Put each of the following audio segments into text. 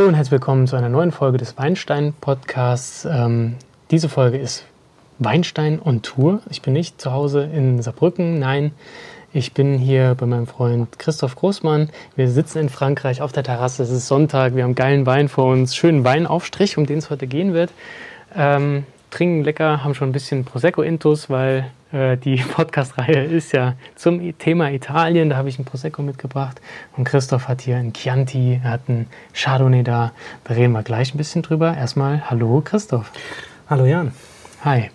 Hallo und herzlich willkommen zu einer neuen Folge des Weinstein-Podcasts. Ähm, diese Folge ist Weinstein on Tour. Ich bin nicht zu Hause in Saarbrücken, nein, ich bin hier bei meinem Freund Christoph Großmann. Wir sitzen in Frankreich auf der Terrasse. Es ist Sonntag, wir haben geilen Wein vor uns, schönen Weinaufstrich, um den es heute gehen wird. Ähm, trinken lecker, haben schon ein bisschen Prosecco-Intus, weil äh, die Podcast-Reihe ist ja zum Thema Italien. Da habe ich ein Prosecco mitgebracht. Und Christoph hat hier ein Chianti, er hat ein Chardonnay da. Da reden wir gleich ein bisschen drüber. Erstmal, hallo Christoph. Hallo Jan. Hi.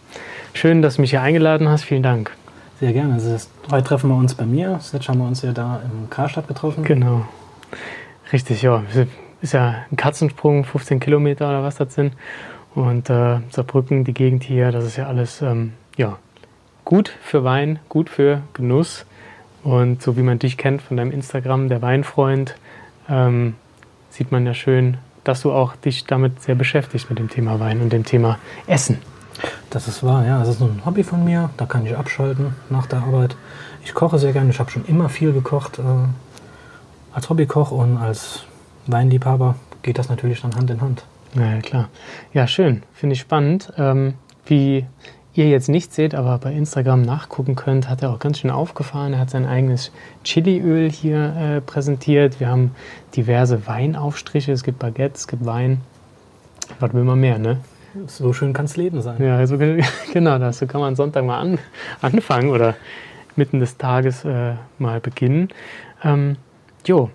Schön, dass du mich hier eingeladen hast. Vielen Dank. Sehr gerne. Also heute treffen wir uns bei mir. Jetzt haben wir uns ja da im Karstadt getroffen. Genau. Richtig, ja. Ist ja ein Katzensprung, 15 Kilometer oder was das sind. Und äh, Saarbrücken, die Gegend hier, das ist ja alles ähm, ja, gut für Wein, gut für Genuss. Und so wie man dich kennt von deinem Instagram, der Weinfreund, ähm, sieht man ja schön, dass du auch dich damit sehr beschäftigst mit dem Thema Wein und dem Thema Essen. Das ist wahr, ja. Das ist ein Hobby von mir. Da kann ich abschalten nach der Arbeit. Ich koche sehr gerne. Ich habe schon immer viel gekocht. Äh, als Hobbykoch und als Weinliebhaber geht das natürlich dann Hand in Hand. Ja, klar. Ja, schön. Finde ich spannend. Ähm, wie ihr jetzt nicht seht, aber bei Instagram nachgucken könnt, hat er auch ganz schön aufgefahren. Er hat sein eigenes Chiliöl hier äh, präsentiert. Wir haben diverse Weinaufstriche. Es gibt Baguettes, es gibt Wein. Was will man mehr, ne? So schön kann es Leben sein. Ja, also, genau das. So kann man Sonntag mal an, anfangen oder mitten des Tages äh, mal beginnen. Ähm, jo,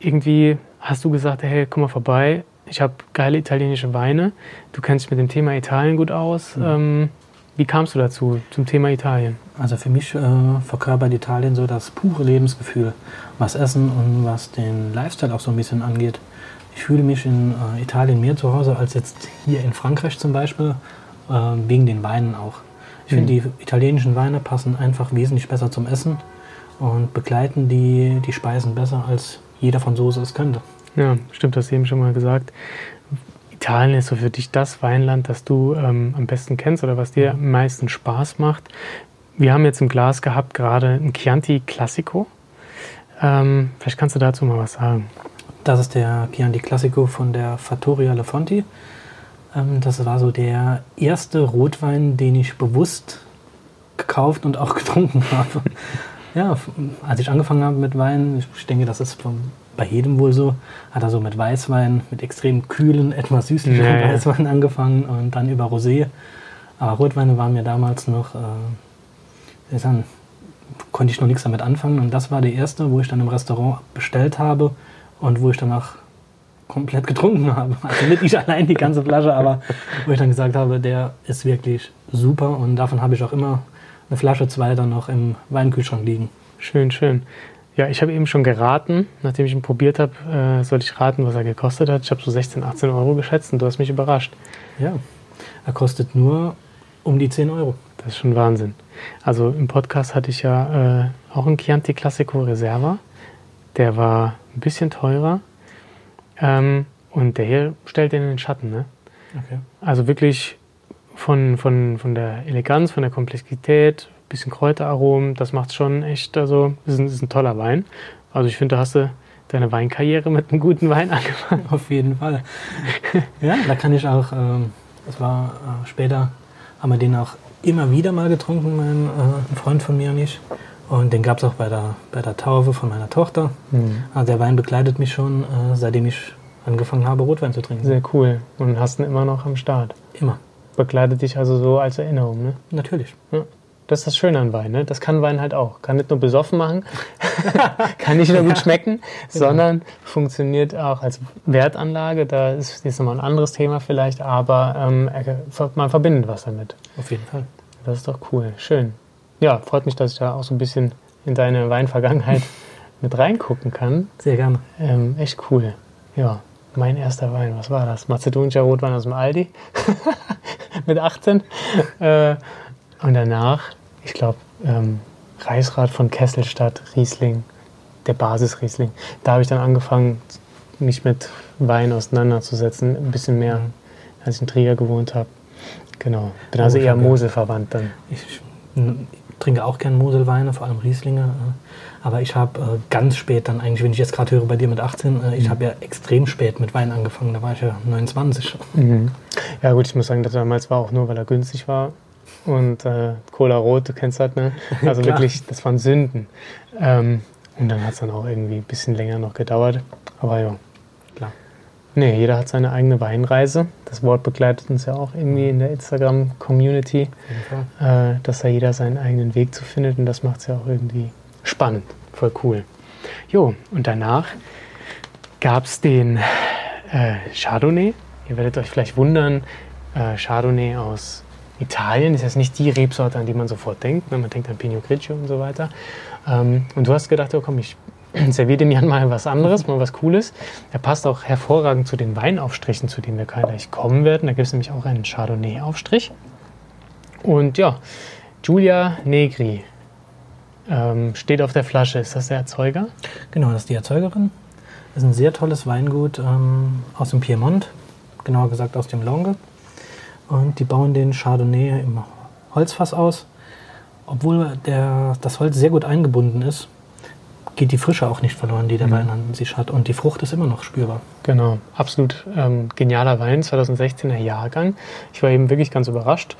irgendwie hast du gesagt, hey, komm mal vorbei. Ich habe geile italienische Weine. Du kennst dich mit dem Thema Italien gut aus. Mhm. Ähm, wie kamst du dazu, zum Thema Italien? Also für mich äh, verkörpert Italien so das pure Lebensgefühl, was Essen und was den Lifestyle auch so ein bisschen angeht ich fühle mich in äh, Italien mehr zu Hause als jetzt hier in Frankreich zum Beispiel, äh, wegen den Weinen auch. Ich mhm. finde, die italienischen Weine passen einfach wesentlich besser zum Essen und begleiten die, die Speisen besser, als jeder Franzose es könnte. Ja, stimmt, das eben schon mal gesagt. Italien ist so für dich das Weinland, das du ähm, am besten kennst oder was dir am meisten Spaß macht. Wir haben jetzt im Glas gehabt gerade ein Chianti Classico. Ähm, vielleicht kannst du dazu mal was sagen. Das ist der Chianti Classico von der Fattoria Lefonti. Ähm, das war so der erste Rotwein, den ich bewusst gekauft und auch getrunken habe. ja, als ich angefangen habe mit Wein, ich denke, das ist bei jedem wohl so, hat er so mit Weißwein, mit extrem kühlen, etwas süßlichen nee. Weißwein angefangen und dann über Rosé. Aber Rotweine waren mir damals noch, äh, sagen, konnte ich noch nichts damit anfangen. Und das war der erste, wo ich dann im Restaurant bestellt habe und wo ich danach komplett getrunken habe. Also nicht ich allein die ganze Flasche, aber wo ich dann gesagt habe, der ist wirklich super und davon habe ich auch immer eine Flasche zwei dann noch im Weinkühlschrank liegen. Schön, schön. Ja, ich habe eben schon geraten, nachdem ich ihn probiert habe, äh, sollte ich raten, was er gekostet hat. Ich habe so 16, 18 Euro geschätzt und du hast mich überrascht. Ja, er kostet nur um die 10 Euro. Das ist schon Wahnsinn. Also im Podcast hatte ich ja äh, auch einen Chianti Classico Reserva. Der war ein bisschen teurer. Ähm, und der hier stellt den in den Schatten. Ne? Okay. Also wirklich von, von, von der Eleganz, von der Komplexität, bisschen Kräuteraromen, das macht schon echt, also ist ein, ist ein toller Wein. Also ich finde, da hast du deine Weinkarriere mit einem guten Wein angefangen. Auf jeden Fall. ja, da kann ich auch, ähm, das war äh, später, haben wir den auch immer wieder mal getrunken, mein äh, Freund von mir und ich. Und den gab es auch bei der, bei der Taufe von meiner Tochter. Mhm. Also der Wein begleitet mich schon, äh, seitdem ich angefangen habe, Rotwein zu trinken. Sehr cool. Und hast ihn immer noch am Start. Immer. Begleitet dich also so als Erinnerung, ne? Natürlich. Ja. Das ist das Schöne an Wein, ne? Das kann Wein halt auch. Kann nicht nur besoffen machen, kann nicht nur gut schmecken, genau. sondern funktioniert auch als Wertanlage. Da ist jetzt nochmal ein anderes Thema vielleicht, aber ähm, man verbindet was damit. Auf jeden Fall. Das ist doch cool. Schön ja, freut mich, dass ich da auch so ein bisschen in deine Weinvergangenheit mit reingucken kann. Sehr gerne. Ähm, echt cool. Ja, mein erster Wein, was war das? Mazedonischer Rotwein aus dem Aldi mit 18. Äh, und danach, ich glaube, ähm, Reisrad von Kesselstadt, Riesling, der Basisriesling. Da habe ich dann angefangen, mich mit Wein auseinanderzusetzen, ein bisschen mehr, als ich in Trier gewohnt habe. Genau. Bin also oh, eher Mosel verwandt dann. Ich, trinke auch gern Moselweine, vor allem Rieslinge. Äh, aber ich habe äh, ganz spät dann eigentlich, wenn ich jetzt gerade höre bei dir mit 18, äh, ich Mhm. habe ja extrem spät mit Wein angefangen. Da war ich ja 29. Mhm. Ja gut, ich muss sagen, das damals war auch nur, weil er günstig war. Und äh, Cola Rot, du kennst das, ne? Also wirklich, das waren Sünden. Ähm, und dann hat es dann auch irgendwie ein bisschen länger noch gedauert. Aber ja, klar. Nee, jeder hat seine eigene Weinreise. Das Wort begleitet uns ja auch irgendwie in der Instagram-Community, äh, dass da jeder seinen eigenen Weg zu findet. Und das macht es ja auch irgendwie spannend. Voll cool. Jo, und danach gab es den äh, Chardonnay. Ihr werdet euch vielleicht wundern, äh, Chardonnay aus Italien ist jetzt nicht die Rebsorte, an die man sofort denkt. Ne? Man denkt an Pinot Grigio und so weiter. Ähm, und du hast gedacht, oh komm, ich serviere dem Jan mal was anderes, mal was Cooles. Er passt auch hervorragend zu den Weinaufstrichen, zu denen wir gleich kommen werden. Da gibt es nämlich auch einen Chardonnay-Aufstrich. Und ja, Giulia Negri ähm, steht auf der Flasche. Ist das der Erzeuger? Genau, das ist die Erzeugerin. Das ist ein sehr tolles Weingut ähm, aus dem Piemont, genauer gesagt aus dem Longe. Und die bauen den Chardonnay im Holzfass aus. Obwohl der, das Holz sehr gut eingebunden ist, geht die Frische auch nicht verloren, die der Mhm. Wein an sich hat. Und die Frucht ist immer noch spürbar. Genau, absolut ähm, genialer Wein, 2016er Jahrgang. Ich war eben wirklich ganz überrascht,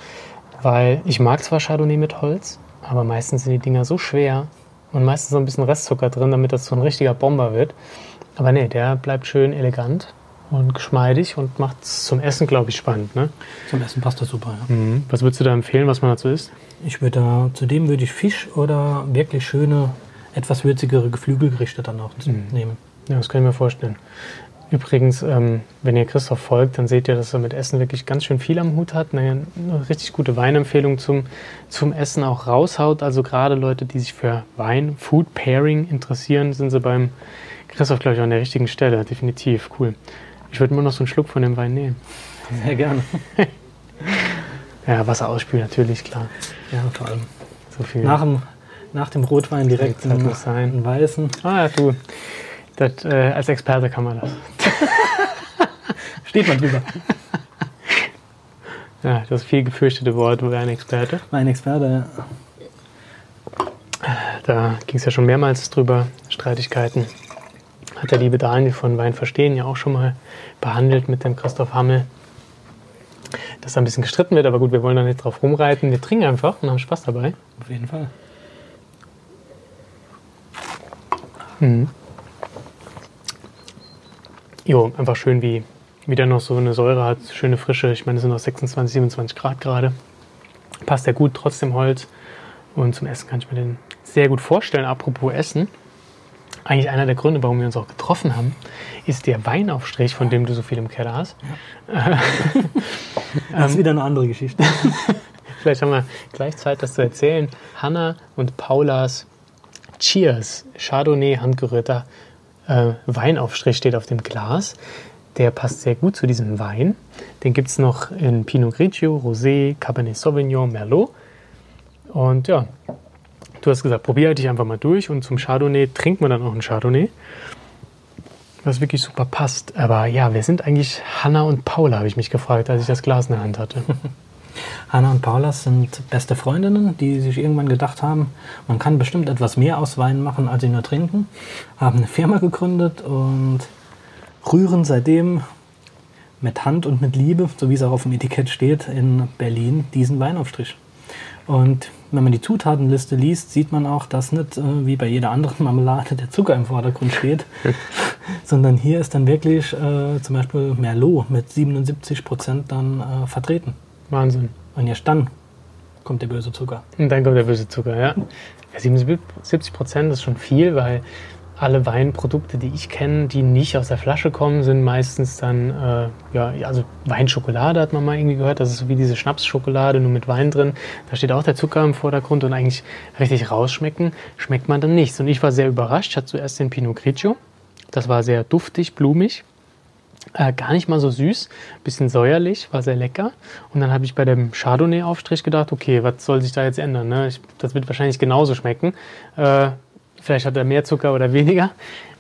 weil ich mag zwar Chardonnay mit Holz, aber meistens sind die Dinger so schwer und meistens so ein bisschen Restzucker drin, damit das so ein richtiger Bomber wird. Aber nee, der bleibt schön elegant und geschmeidig und macht es zum Essen, glaube ich, spannend. Ne? Zum Essen passt das super. Ja. Mhm. Was würdest du da empfehlen, was man dazu isst? Ich würde da, zudem würde ich Fisch oder wirklich schöne, etwas würzigere Geflügelgerichte dann auch Mhm. nehmen. Ja, das kann ich mir vorstellen. Übrigens, ähm, wenn ihr Christoph folgt, dann seht ihr, dass er mit Essen wirklich ganz schön viel am Hut hat. Eine, eine richtig gute Weinempfehlung zum, zum Essen auch raushaut. Also gerade Leute, die sich für Wein, Food Pairing interessieren, sind sie beim Christoph, glaube ich, an der richtigen Stelle. Definitiv, cool. Ich würde nur noch so einen Schluck von dem Wein nehmen. Sehr gerne. Ja, Wasser ausspülen natürlich, klar. Ja, vor allem. So viel. Nach dem, nach dem Rotwein direkt einen, muss sein. einen weißen. ah, ja, du. Das, äh, als Experte kann man das. Steht mal drüber. Ja, das viel gefürchtete Wort, Weinexperte. Mein Experte. Da ging es ja schon mehrmals drüber, Streitigkeiten. Hat der liebe Daniel von Wein verstehen ja auch schon mal behandelt mit dem Christoph Hammel. Dass da ein bisschen gestritten wird, aber gut, wir wollen da nicht drauf rumreiten. Wir trinken einfach und haben Spaß dabei. Auf jeden Fall. Jo, einfach schön, wie, wie der noch so eine Säure hat, schöne Frische. Ich meine, es sind noch 26, 27 Grad gerade. Passt ja gut, trotzdem Holz. Und zum Essen kann ich mir den sehr gut vorstellen. Apropos Essen, eigentlich einer der Gründe, warum wir uns auch getroffen haben, ist der Weinaufstrich, von dem du so viel im Keller hast. Das ist wieder eine andere Geschichte. Vielleicht haben wir gleich Zeit, das zu erzählen. Hanna und Paulas Cheers, Chardonnay handgerührter äh, Weinaufstrich steht auf dem Glas. Der passt sehr gut zu diesem Wein. Den gibt es noch in Pinot Grigio, Rosé, Cabernet Sauvignon, Merlot. Und ja, du hast gesagt, probier dich einfach mal durch und zum Chardonnay trinkt man dann auch einen Chardonnay. Was wirklich super passt. Aber ja, wer sind eigentlich Hanna und Paula, habe ich mich gefragt, als ich das Glas in der Hand hatte. Hanna und Paula sind beste Freundinnen, die sich irgendwann gedacht haben, man kann bestimmt etwas mehr aus Wein machen, als sie nur trinken. Haben eine Firma gegründet und rühren seitdem mit Hand und mit Liebe, so wie es auch auf dem Etikett steht, in Berlin diesen Weinaufstrich. Und wenn man die Zutatenliste liest, sieht man auch, dass nicht äh, wie bei jeder anderen Marmelade der Zucker im Vordergrund steht, sondern hier ist dann wirklich äh, zum Beispiel Merlot mit 77 Prozent dann äh, vertreten. Wahnsinn. Und erst dann kommt der böse Zucker. Und dann kommt der böse Zucker, ja. ja 77 Prozent ist schon viel, weil alle Weinprodukte, die ich kenne, die nicht aus der Flasche kommen, sind meistens dann, äh, ja, also Weinschokolade hat man mal irgendwie gehört. Das ist so wie diese Schnapsschokolade, nur mit Wein drin. Da steht auch der Zucker im Vordergrund und eigentlich richtig rausschmecken, schmeckt man dann nichts. Und ich war sehr überrascht. Ich hatte zuerst den Pinot Grigio. Das war sehr duftig, blumig. Äh, gar nicht mal so süß, bisschen säuerlich, war sehr lecker. Und dann habe ich bei dem Chardonnay-Aufstrich gedacht, okay, was soll sich da jetzt ändern? Ne? Ich, das wird wahrscheinlich genauso schmecken. Äh, vielleicht hat er mehr Zucker oder weniger.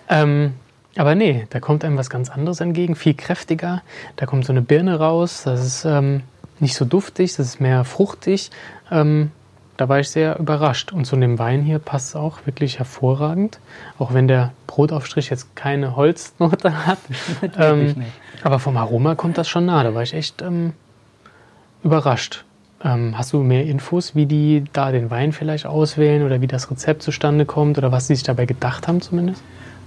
Ähm, aber nee, da kommt einem was ganz anderes entgegen, viel kräftiger. Da kommt so eine Birne raus, das ist ähm, nicht so duftig, das ist mehr fruchtig. Ähm, da war ich sehr überrascht. Und zu dem Wein hier passt es auch wirklich hervorragend. Auch wenn der Brotaufstrich jetzt keine Holznote hat. ähm. Aber vom Aroma kommt das schon nah. Da war ich echt ähm, überrascht. Ähm, hast du mehr Infos, wie die da den Wein vielleicht auswählen oder wie das Rezept zustande kommt oder was sie sich dabei gedacht haben zumindest?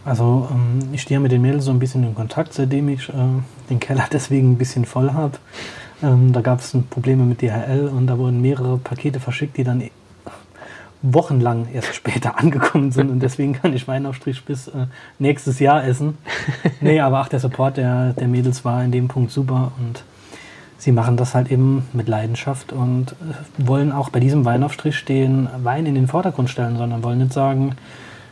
Also ähm, ich stehe mit den Mädels so ein bisschen in Kontakt, seitdem ich äh, den Keller deswegen ein bisschen voll habe. Ähm, da gab es Probleme mit DHL und da wurden mehrere Pakete verschickt, die dann wochenlang erst später angekommen sind und deswegen kann ich Weinaufstrich bis äh, nächstes Jahr essen. Nee, aber auch der Support der, der Mädels war in dem Punkt super und sie machen das halt eben mit Leidenschaft und äh, wollen auch bei diesem Weinaufstrich den Wein in den Vordergrund stellen, sondern wollen nicht sagen,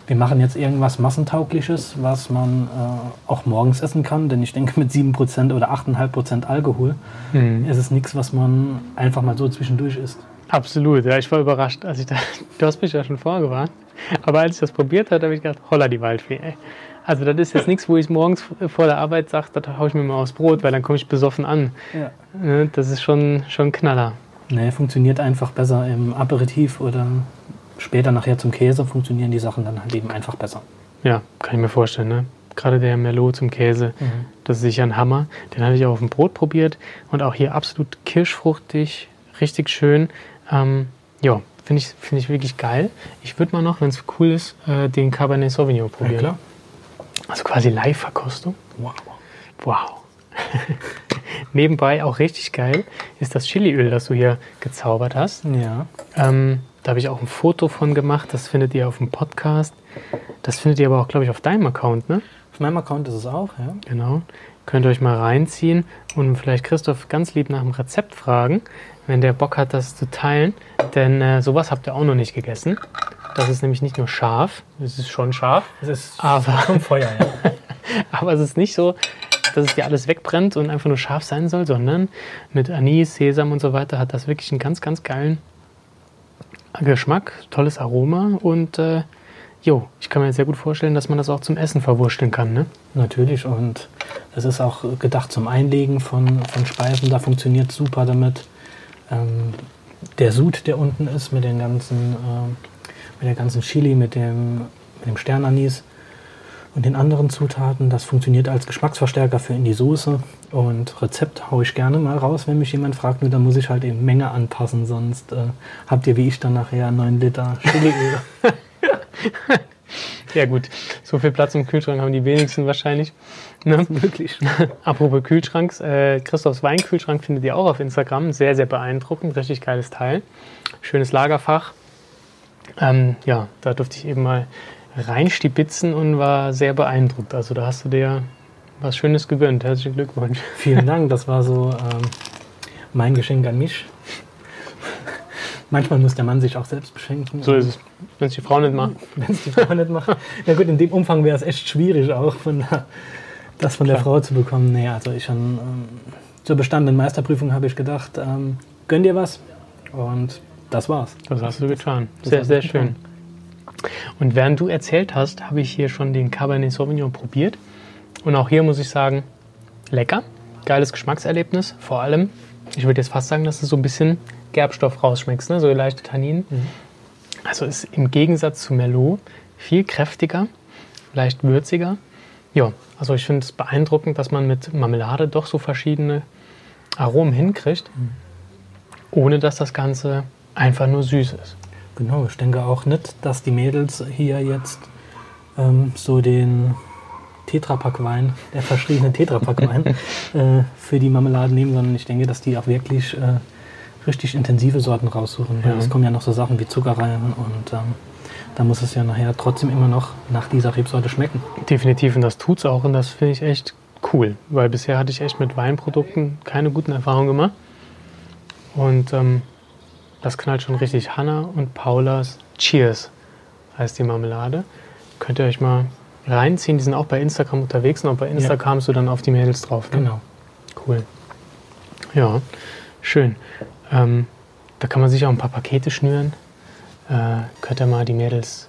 wir machen jetzt irgendwas Massentaugliches, was man äh, auch morgens essen kann, denn ich denke mit 7% oder 8,5% Alkohol mhm. ist es nichts, was man einfach mal so zwischendurch isst. Absolut, ja, ich war überrascht, als ich da, du hast mich ja schon vorgewarnt, aber als ich das probiert hatte, habe ich gedacht, holla die Waldfee, ey. Also das ist jetzt nichts, wo ich morgens vor der Arbeit sage, da haue ich mir mal aufs Brot, weil dann komme ich besoffen an. Ja. Ne, das ist schon, schon ein Knaller. Nee, funktioniert einfach besser im Aperitif oder später nachher zum Käse funktionieren die Sachen dann halt eben einfach besser. Ja, kann ich mir vorstellen. Ne? Gerade der Merlot zum Käse, mhm. das ist sicher ein Hammer. Den hatte ich auch auf dem Brot probiert und auch hier absolut kirschfruchtig, richtig schön. Ähm, ja, finde ich, find ich wirklich geil. Ich würde mal noch, wenn es cool ist, äh, den Cabernet Sauvignon probieren. Ja, klar. Also quasi Live-Verkostung. Wow. Wow. Nebenbei auch richtig geil ist das Chiliöl, das du hier gezaubert hast. Ja. Ähm, da habe ich auch ein Foto von gemacht. Das findet ihr auf dem Podcast. Das findet ihr aber auch, glaube ich, auf deinem Account, ne? Auf meinem Account ist es auch, ja. Genau. Könnt ihr euch mal reinziehen und vielleicht Christoph ganz lieb nach dem Rezept fragen, wenn der Bock hat, das zu teilen. Denn äh, sowas habt ihr auch noch nicht gegessen. Das ist nämlich nicht nur scharf, es ist schon scharf. Es ist aber, schon Feuer, ja. aber es ist nicht so, dass es dir alles wegbrennt und einfach nur scharf sein soll, sondern mit Anis, Sesam und so weiter hat das wirklich einen ganz, ganz geilen Geschmack, tolles Aroma und äh, jo, ich kann mir sehr gut vorstellen, dass man das auch zum Essen verwurschteln kann. Ne? Natürlich und es ist auch gedacht zum Einlegen von, von Speisen, da funktioniert super damit. Ähm, der Sud, der unten ist mit den ganzen, äh, mit der ganzen Chili, mit dem, mit dem Sternanis, und den anderen Zutaten. Das funktioniert als Geschmacksverstärker für in die Soße. Und Rezept haue ich gerne mal raus, wenn mich jemand fragt. Nur dann muss ich halt eben Menge anpassen, sonst äh, habt ihr wie ich dann nachher 9 Liter Chiliöl. ja gut, so viel Platz im Kühlschrank haben die wenigsten wahrscheinlich. Ne? Wirklich. Apropos Kühlschranks, äh, Christophs Weinkühlschrank findet ihr auch auf Instagram. Sehr, sehr beeindruckend, richtig geiles Teil. Schönes Lagerfach. Ähm, ja, da durfte ich eben mal reinstibitzen und war sehr beeindruckt. Also da hast du dir was Schönes gegönnt. Herzlichen Glückwunsch. Vielen Dank, das war so ähm, mein Geschenk an mich. Manchmal muss der Mann sich auch selbst beschenken. So ist es, wenn es die Frau nicht macht. wenn es die Frau nicht macht. Ja gut, in dem Umfang wäre es echt schwierig auch, von der, das von Klar. der Frau zu bekommen. Nee, also ich schon ähm, zur bestandenen Meisterprüfung habe ich gedacht, ähm, gönn dir was. Und das war's. Das hast du getan. Das sehr, sehr schön. Getan. Und während du erzählt hast, habe ich hier schon den Cabernet Sauvignon probiert. Und auch hier muss ich sagen, lecker, geiles Geschmackserlebnis. Vor allem, ich würde jetzt fast sagen, dass du so ein bisschen Gerbstoff rausschmeckst, ne? so leichte Tanninen. Mhm. Also ist im Gegensatz zu Merlot viel kräftiger, leicht würziger. Ja, also ich finde es beeindruckend, dass man mit Marmelade doch so verschiedene Aromen hinkriegt, mhm. ohne dass das Ganze einfach nur süß ist. Genau, ich denke auch nicht, dass die Mädels hier jetzt ähm, so den Tetrapack-Wein, der verschriebene Tetrapack-Wein, äh, für die Marmeladen nehmen, sondern ich denke, dass die auch wirklich äh, richtig intensive Sorten raussuchen. Ja. es kommen ja noch so Sachen wie Zucker rein und ähm, da muss es ja nachher trotzdem immer noch nach dieser Rebsorte schmecken. Definitiv und das tut es auch und das finde ich echt cool, weil bisher hatte ich echt mit Weinprodukten keine guten Erfahrungen gemacht. Und ähm, das knallt schon richtig. Hanna und Paulas Cheers heißt die Marmelade. Könnt ihr euch mal reinziehen. Die sind auch bei Instagram unterwegs und auch bei Insta ja. kamst du dann auf die Mädels drauf. Ne? Genau. Cool. Ja, schön. Ähm, da kann man sich auch ein paar Pakete schnüren. Äh, könnt ihr mal die Mädels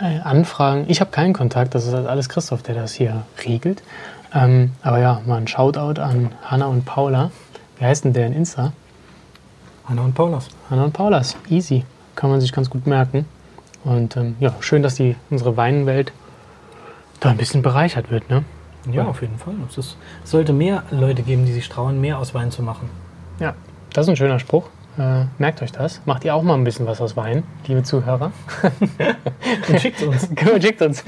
äh, anfragen. Ich habe keinen Kontakt, das ist halt alles Christoph, der das hier regelt. Ähm, aber ja, mal ein Shoutout an Hanna und Paula. Wie heißt denn der in Insta? Hanna und Paulas. Hanna und Paulas, easy. kann man sich ganz gut merken. Und ähm, ja, schön, dass die, unsere Weinwelt da ein bisschen bereichert wird. Ne? Ja, auf jeden Fall. Es sollte mehr Leute geben, die sich trauen, mehr aus Wein zu machen. Ja, das ist ein schöner Spruch. Äh, merkt euch das. Macht ihr auch mal ein bisschen was aus Wein, liebe Zuhörer? Und schickt uns. schickt uns.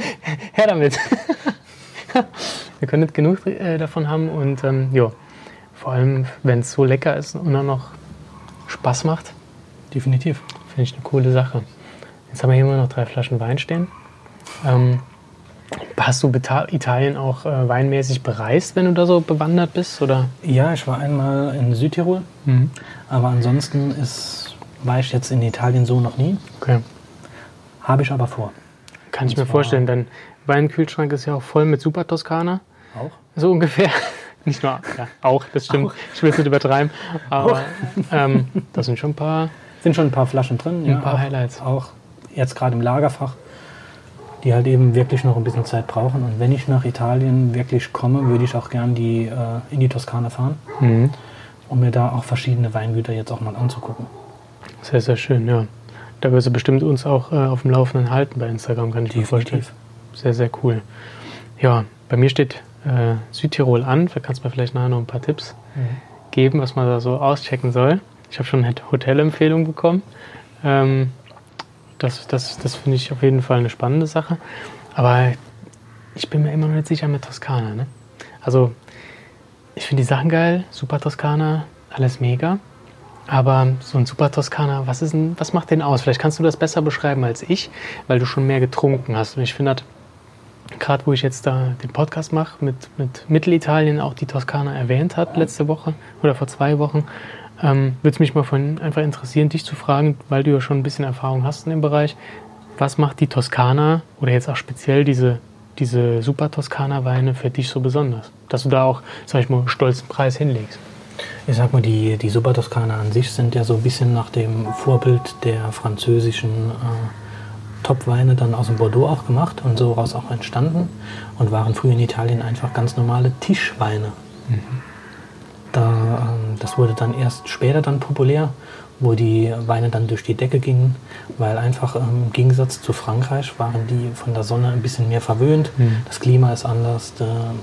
Her damit. Wir können nicht genug äh, davon haben und ähm, ja, vor allem, wenn es so lecker ist und dann noch Spaß macht, Definitiv. finde ich eine coole Sache. Jetzt haben wir hier immer noch drei Flaschen Wein stehen. Ähm, hast du Italien auch äh, weinmäßig bereist, wenn du da so bewandert bist? Oder? Ja, ich war einmal in Südtirol, Mhm. aber ansonsten ist, war ich jetzt in Italien so noch nie. Okay. Habe ich aber vor. Kann ich Und mir zwar- vorstellen, dein Weinkühlschrank ist ja auch voll mit Super Toskana. Auch? So ungefähr. Nicht nur, ja, auch, das stimmt. Auch. Ich will es nicht übertreiben. Aber ähm, da sind schon ein paar. Sind schon ein paar Flaschen drin. Ein paar auch, Highlights. Auch jetzt gerade im Lagerfach, die halt eben wirklich noch ein bisschen Zeit brauchen. Und wenn ich nach Italien wirklich komme, würde ich auch gern die, äh, in die Toskana fahren, Mhm. um mir da auch verschiedene Weingüter jetzt auch mal anzugucken. Sehr, sehr schön, ja. Da wirst du bestimmt uns auch äh, auf dem Laufenden halten bei Instagram, kann ich mir vorstellen. Sehr, sehr cool. Ja, bei mir steht äh, Südtirol an. Da kannst du mir vielleicht nachher noch ein paar Tipps geben, was man da so auschecken soll. Ich habe schon eine Hotelempfehlung bekommen. Ähm, das das, das finde ich auf jeden Fall eine spannende Sache. Aber ich bin mir immer noch nicht sicher mit Toskana. Ne? Also, ich finde die Sachen geil. Super Toskana, alles mega. Aber so ein Super Toskana, was, ist denn, was macht den aus? Vielleicht kannst du das besser beschreiben als ich, weil du schon mehr getrunken hast. Und ich finde, gerade wo ich jetzt da den Podcast mache, mit, mit Mittelitalien auch die Toskana erwähnt hat letzte Woche oder vor zwei Wochen, ähm, würde es mich mal von einfach interessieren, dich zu fragen, weil du ja schon ein bisschen Erfahrung hast in dem Bereich. Was macht die Toskana oder jetzt auch speziell diese, diese Super Toskana-Weine für dich so besonders? Dass du da auch, sag ich mal, stolzen Preis hinlegst. Ich sag mal, die, die Super Toskana an sich sind ja so ein bisschen nach dem Vorbild der französischen äh, Topweine dann aus dem Bordeaux auch gemacht und so raus auch entstanden und waren früher in Italien einfach ganz normale Tischweine. Da, ähm, das wurde dann erst später dann populär, wo die Weine dann durch die Decke gingen, weil einfach ähm, im Gegensatz zu Frankreich waren die von der Sonne ein bisschen mehr verwöhnt. Das Klima ist anders, der,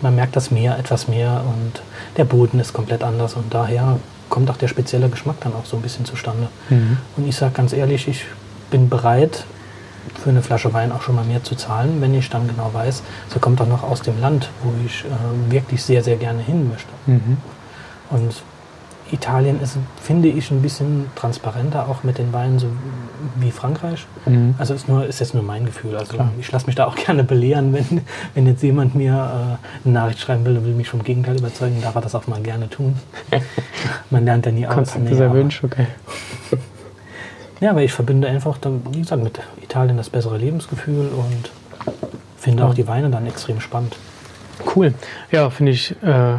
man merkt das Meer etwas mehr und der Boden ist komplett anders und daher kommt auch der spezielle Geschmack dann auch so ein bisschen zustande. Und ich sage ganz ehrlich, ich bin bereit, für eine Flasche Wein auch schon mal mehr zu zahlen, wenn ich dann genau weiß, sie kommt auch noch aus dem Land, wo ich äh, wirklich sehr, sehr gerne hin möchte. Und Italien ist, finde ich, ein bisschen transparenter, auch mit den Weinen, so wie Frankreich. Mhm. Also ist, nur, ist jetzt nur mein Gefühl. Also Klar. ich lasse mich da auch gerne belehren, wenn, wenn jetzt jemand mir äh, eine Nachricht schreiben will und will mich vom Gegenteil überzeugen, darf er das auch mal gerne tun. Man lernt ja nie aus. Kontakt Nee, ist aber- erwünscht, okay. Ja, aber ich verbinde einfach, dann, wie gesagt, mit Italien das bessere Lebensgefühl und finde auch die Weine dann extrem spannend. Cool. Ja, finde ich äh,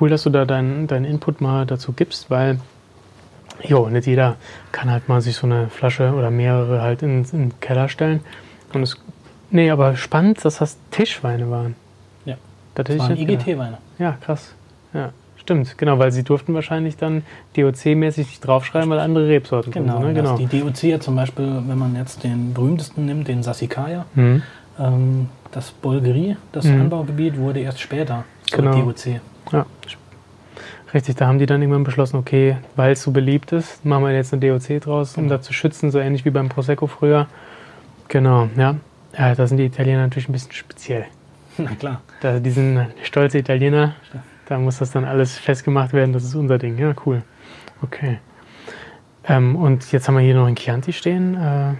cool, dass du da deinen deinen Input mal dazu gibst, weil jo, nicht jeder kann halt mal sich so eine Flasche oder mehrere halt in, in den Keller stellen. Und es, nee, aber spannend, dass das Tischweine waren. Ja. Das Das waren. IGT-Weine. Ja, krass. Ja, stimmt. Genau, weil sie durften wahrscheinlich dann DOC-mäßig nicht draufschreiben, weil andere Rebsorten Genau, sind. Ne? genau. die DOC ja zum Beispiel, wenn man jetzt den berühmtesten nimmt, den Sassicaia, Mhm. ähm, das Bolgeri, das Mhm. Anbaugebiet, wurde erst später Genau. DOC. Ja, richtig. Da haben die dann irgendwann beschlossen, okay, weil es so beliebt ist, machen wir jetzt eine DOC draus, um Genau. da zu schützen, so ähnlich wie beim Prosecco früher. Genau, ja. Ja, da sind die Italiener natürlich ein bisschen speziell. Na klar. Da, die sind stolze Italiener. Da muss das dann alles festgemacht werden. Das ist unser Ding. Ja, cool. Okay. Ähm, und jetzt haben wir hier noch ein Chianti stehen. Äh,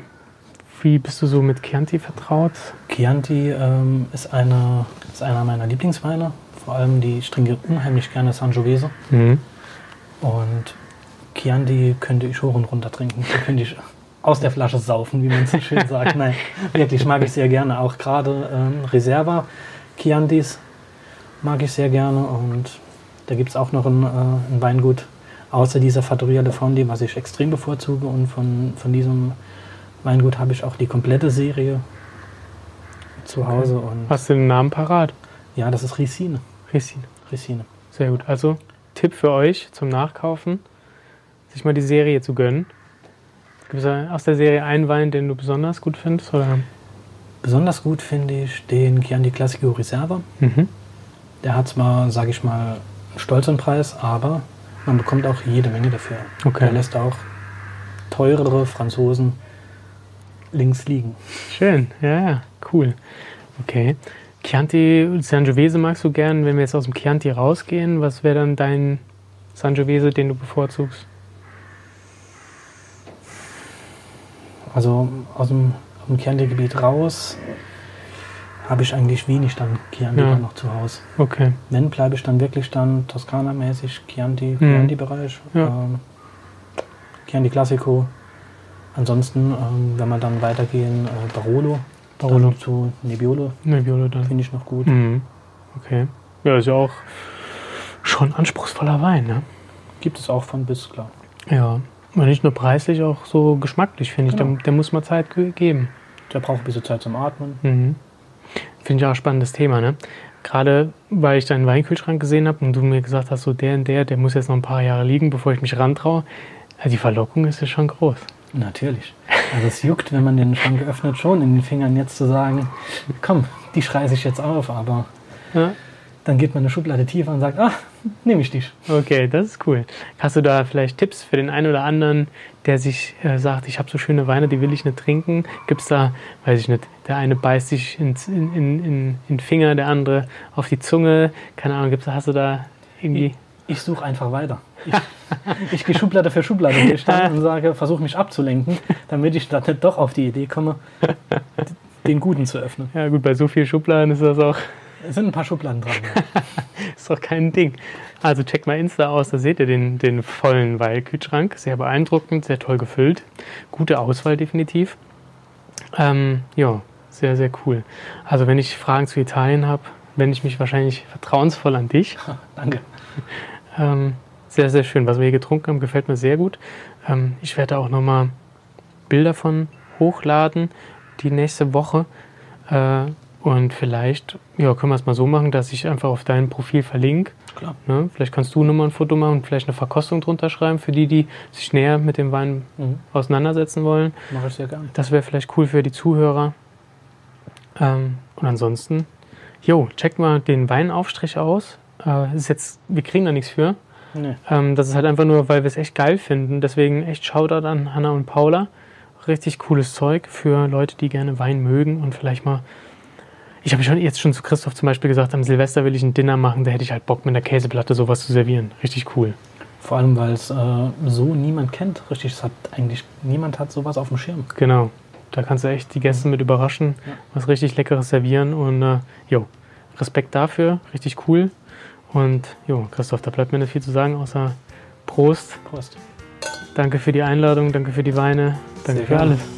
wie bist du so mit Chianti vertraut? Chianti ähm, ist, eine, ist einer meiner Lieblingsweine. Vor allem die, trinke unheimlich gerne Sangiovese. Mhm. Und Chianti könnte ich hoch und runter trinken. Könnte ich aus der Flasche saufen, wie man so schön sagt. Nein, wirklich mag ich sehr gerne. Auch gerade ähm, Reserva Chiantis mag ich sehr gerne. Und da gibt es auch noch ein, äh, ein Weingut außer dieser Fattoria de Fondi, was ich extrem bevorzuge. Und von, von diesem Weingut habe ich auch die komplette Serie zu Hause. Und Hast du den Namen parat? ja, das ist Ricine. Ricine. Ricine. Sehr gut. Also Tipp für euch zum Nachkaufen, sich mal die Serie zu gönnen. Gibt es aus der Serie einen Wein, den du besonders gut findest? Oder? Besonders gut finde ich den Chianti Classico Reserva. Mhm. Der hat zwar, sage ich mal, einen stolzen Preis, aber man bekommt auch jede Menge dafür. Okay. Der lässt auch teurere Franzosen links liegen. Schön, ja, ja, cool. Okay. Chianti Sangiovese magst du gern, wenn wir jetzt aus dem Chianti rausgehen, was wäre dann dein Sangiovese, den du bevorzugst? Also aus dem, aus dem Chianti-Gebiet raus habe ich eigentlich wenig dann Chianti Ja. dann noch zu Hause. Okay. Wenn, bleibe ich dann wirklich dann Toskana-mäßig, Chianti, Mhm. Chianti-Bereich, Ja. ähm, Chianti Classico. Ansonsten, ähm, wenn wir dann weitergehen, äh, Barolo, Barolo. Dann zu Nebbiolo, Nebbiolo dann. finde ich noch gut. Mhm. Okay. Ja, ist ja auch schon anspruchsvoller Wein, ne? Gibt es auch von bis, klar. Ja. Und nicht nur preislich, auch so geschmacklich, finde ich. Genau. Der, der muss mal Zeit ge geben. Der braucht ein bisschen Zeit zum Atmen. Mhm. Finde ich auch ein spannendes Thema, ne? Gerade weil ich deinen Weinkühlschrank gesehen habe und du mir gesagt hast, so der und der, der muss jetzt noch ein paar Jahre liegen, bevor ich mich rantraue. Ja, die Verlockung ist ja schon groß. Natürlich. Also es juckt, wenn man den Schrank öffnet, schon in den Fingern jetzt zu sagen, komm, die schreiße ich jetzt auf, aber Ja. Dann geht man eine Schublade tiefer und sagt, ah, nehme ich dich. Okay, das ist cool. Hast du da vielleicht Tipps für den einen oder anderen, der sich äh, sagt, ich habe so schöne Weine, die will ich nicht trinken? Gibt es da, weiß ich nicht, der eine beißt sich in, in, in, in den Finger, der andere auf die Zunge? Keine Ahnung, gibt's, hast du da irgendwie... Ich suche einfach weiter. Ich, ich gehe Schublade für Schublade durch und sage, versuche mich abzulenken, damit ich dann nicht doch auf die Idee komme, den Guten zu öffnen. Ja gut, bei so vielen Schubladen ist das auch, Es sind ein paar Schubladen dran. ist doch kein Ding. Also checkt mal Insta aus, da seht ihr den, den vollen Weilkühlschrank. Sehr beeindruckend, sehr toll gefüllt. Gute Auswahl definitiv. Ähm, ja, sehr, sehr cool. Also wenn ich Fragen zu Italien habe, wende ich mich wahrscheinlich vertrauensvoll an dich. Danke. Ähm, sehr, sehr schön. Was wir hier getrunken haben, gefällt mir sehr gut. Ähm, ich werde auch nochmal Bilder von hochladen die nächste Woche. Äh, und vielleicht ja, können wir es mal so machen, dass ich einfach auf dein Profil verlinke. Klar. Ne? Vielleicht kannst du nochmal ein Foto machen und vielleicht eine Verkostung drunter schreiben für die, die sich näher mit dem Wein Mhm. auseinandersetzen wollen. Mache ich sehr gerne. Das wäre vielleicht cool für die Zuhörer. Ähm, und ansonsten, jo, checkt mal den Weinaufstrich aus. Äh, ist jetzt, wir kriegen da nichts für. Nee. Ähm, das ist halt einfach nur, weil wir es echt geil finden. Deswegen echt Shoutout an Hanna und Paula. Richtig cooles Zeug für Leute, die gerne Wein mögen und vielleicht mal. Ich habe schon jetzt schon zu Christoph zum Beispiel gesagt, am Silvester will ich ein Dinner machen, da hätte ich halt Bock mit einer Käseplatte sowas zu servieren. Richtig cool. Vor allem, weil es äh, so niemand kennt. Richtig, es hat eigentlich niemand hat sowas auf dem Schirm. Genau. Da kannst du echt die Gäste mit überraschen, Ja. was richtig Leckeres servieren und äh, jo, Respekt dafür, richtig cool. Und jo, Christoph, da bleibt mir nicht viel zu sagen, außer Prost. Prost. Danke für die Einladung, danke für die Weine, danke Sehr für gerne. alles.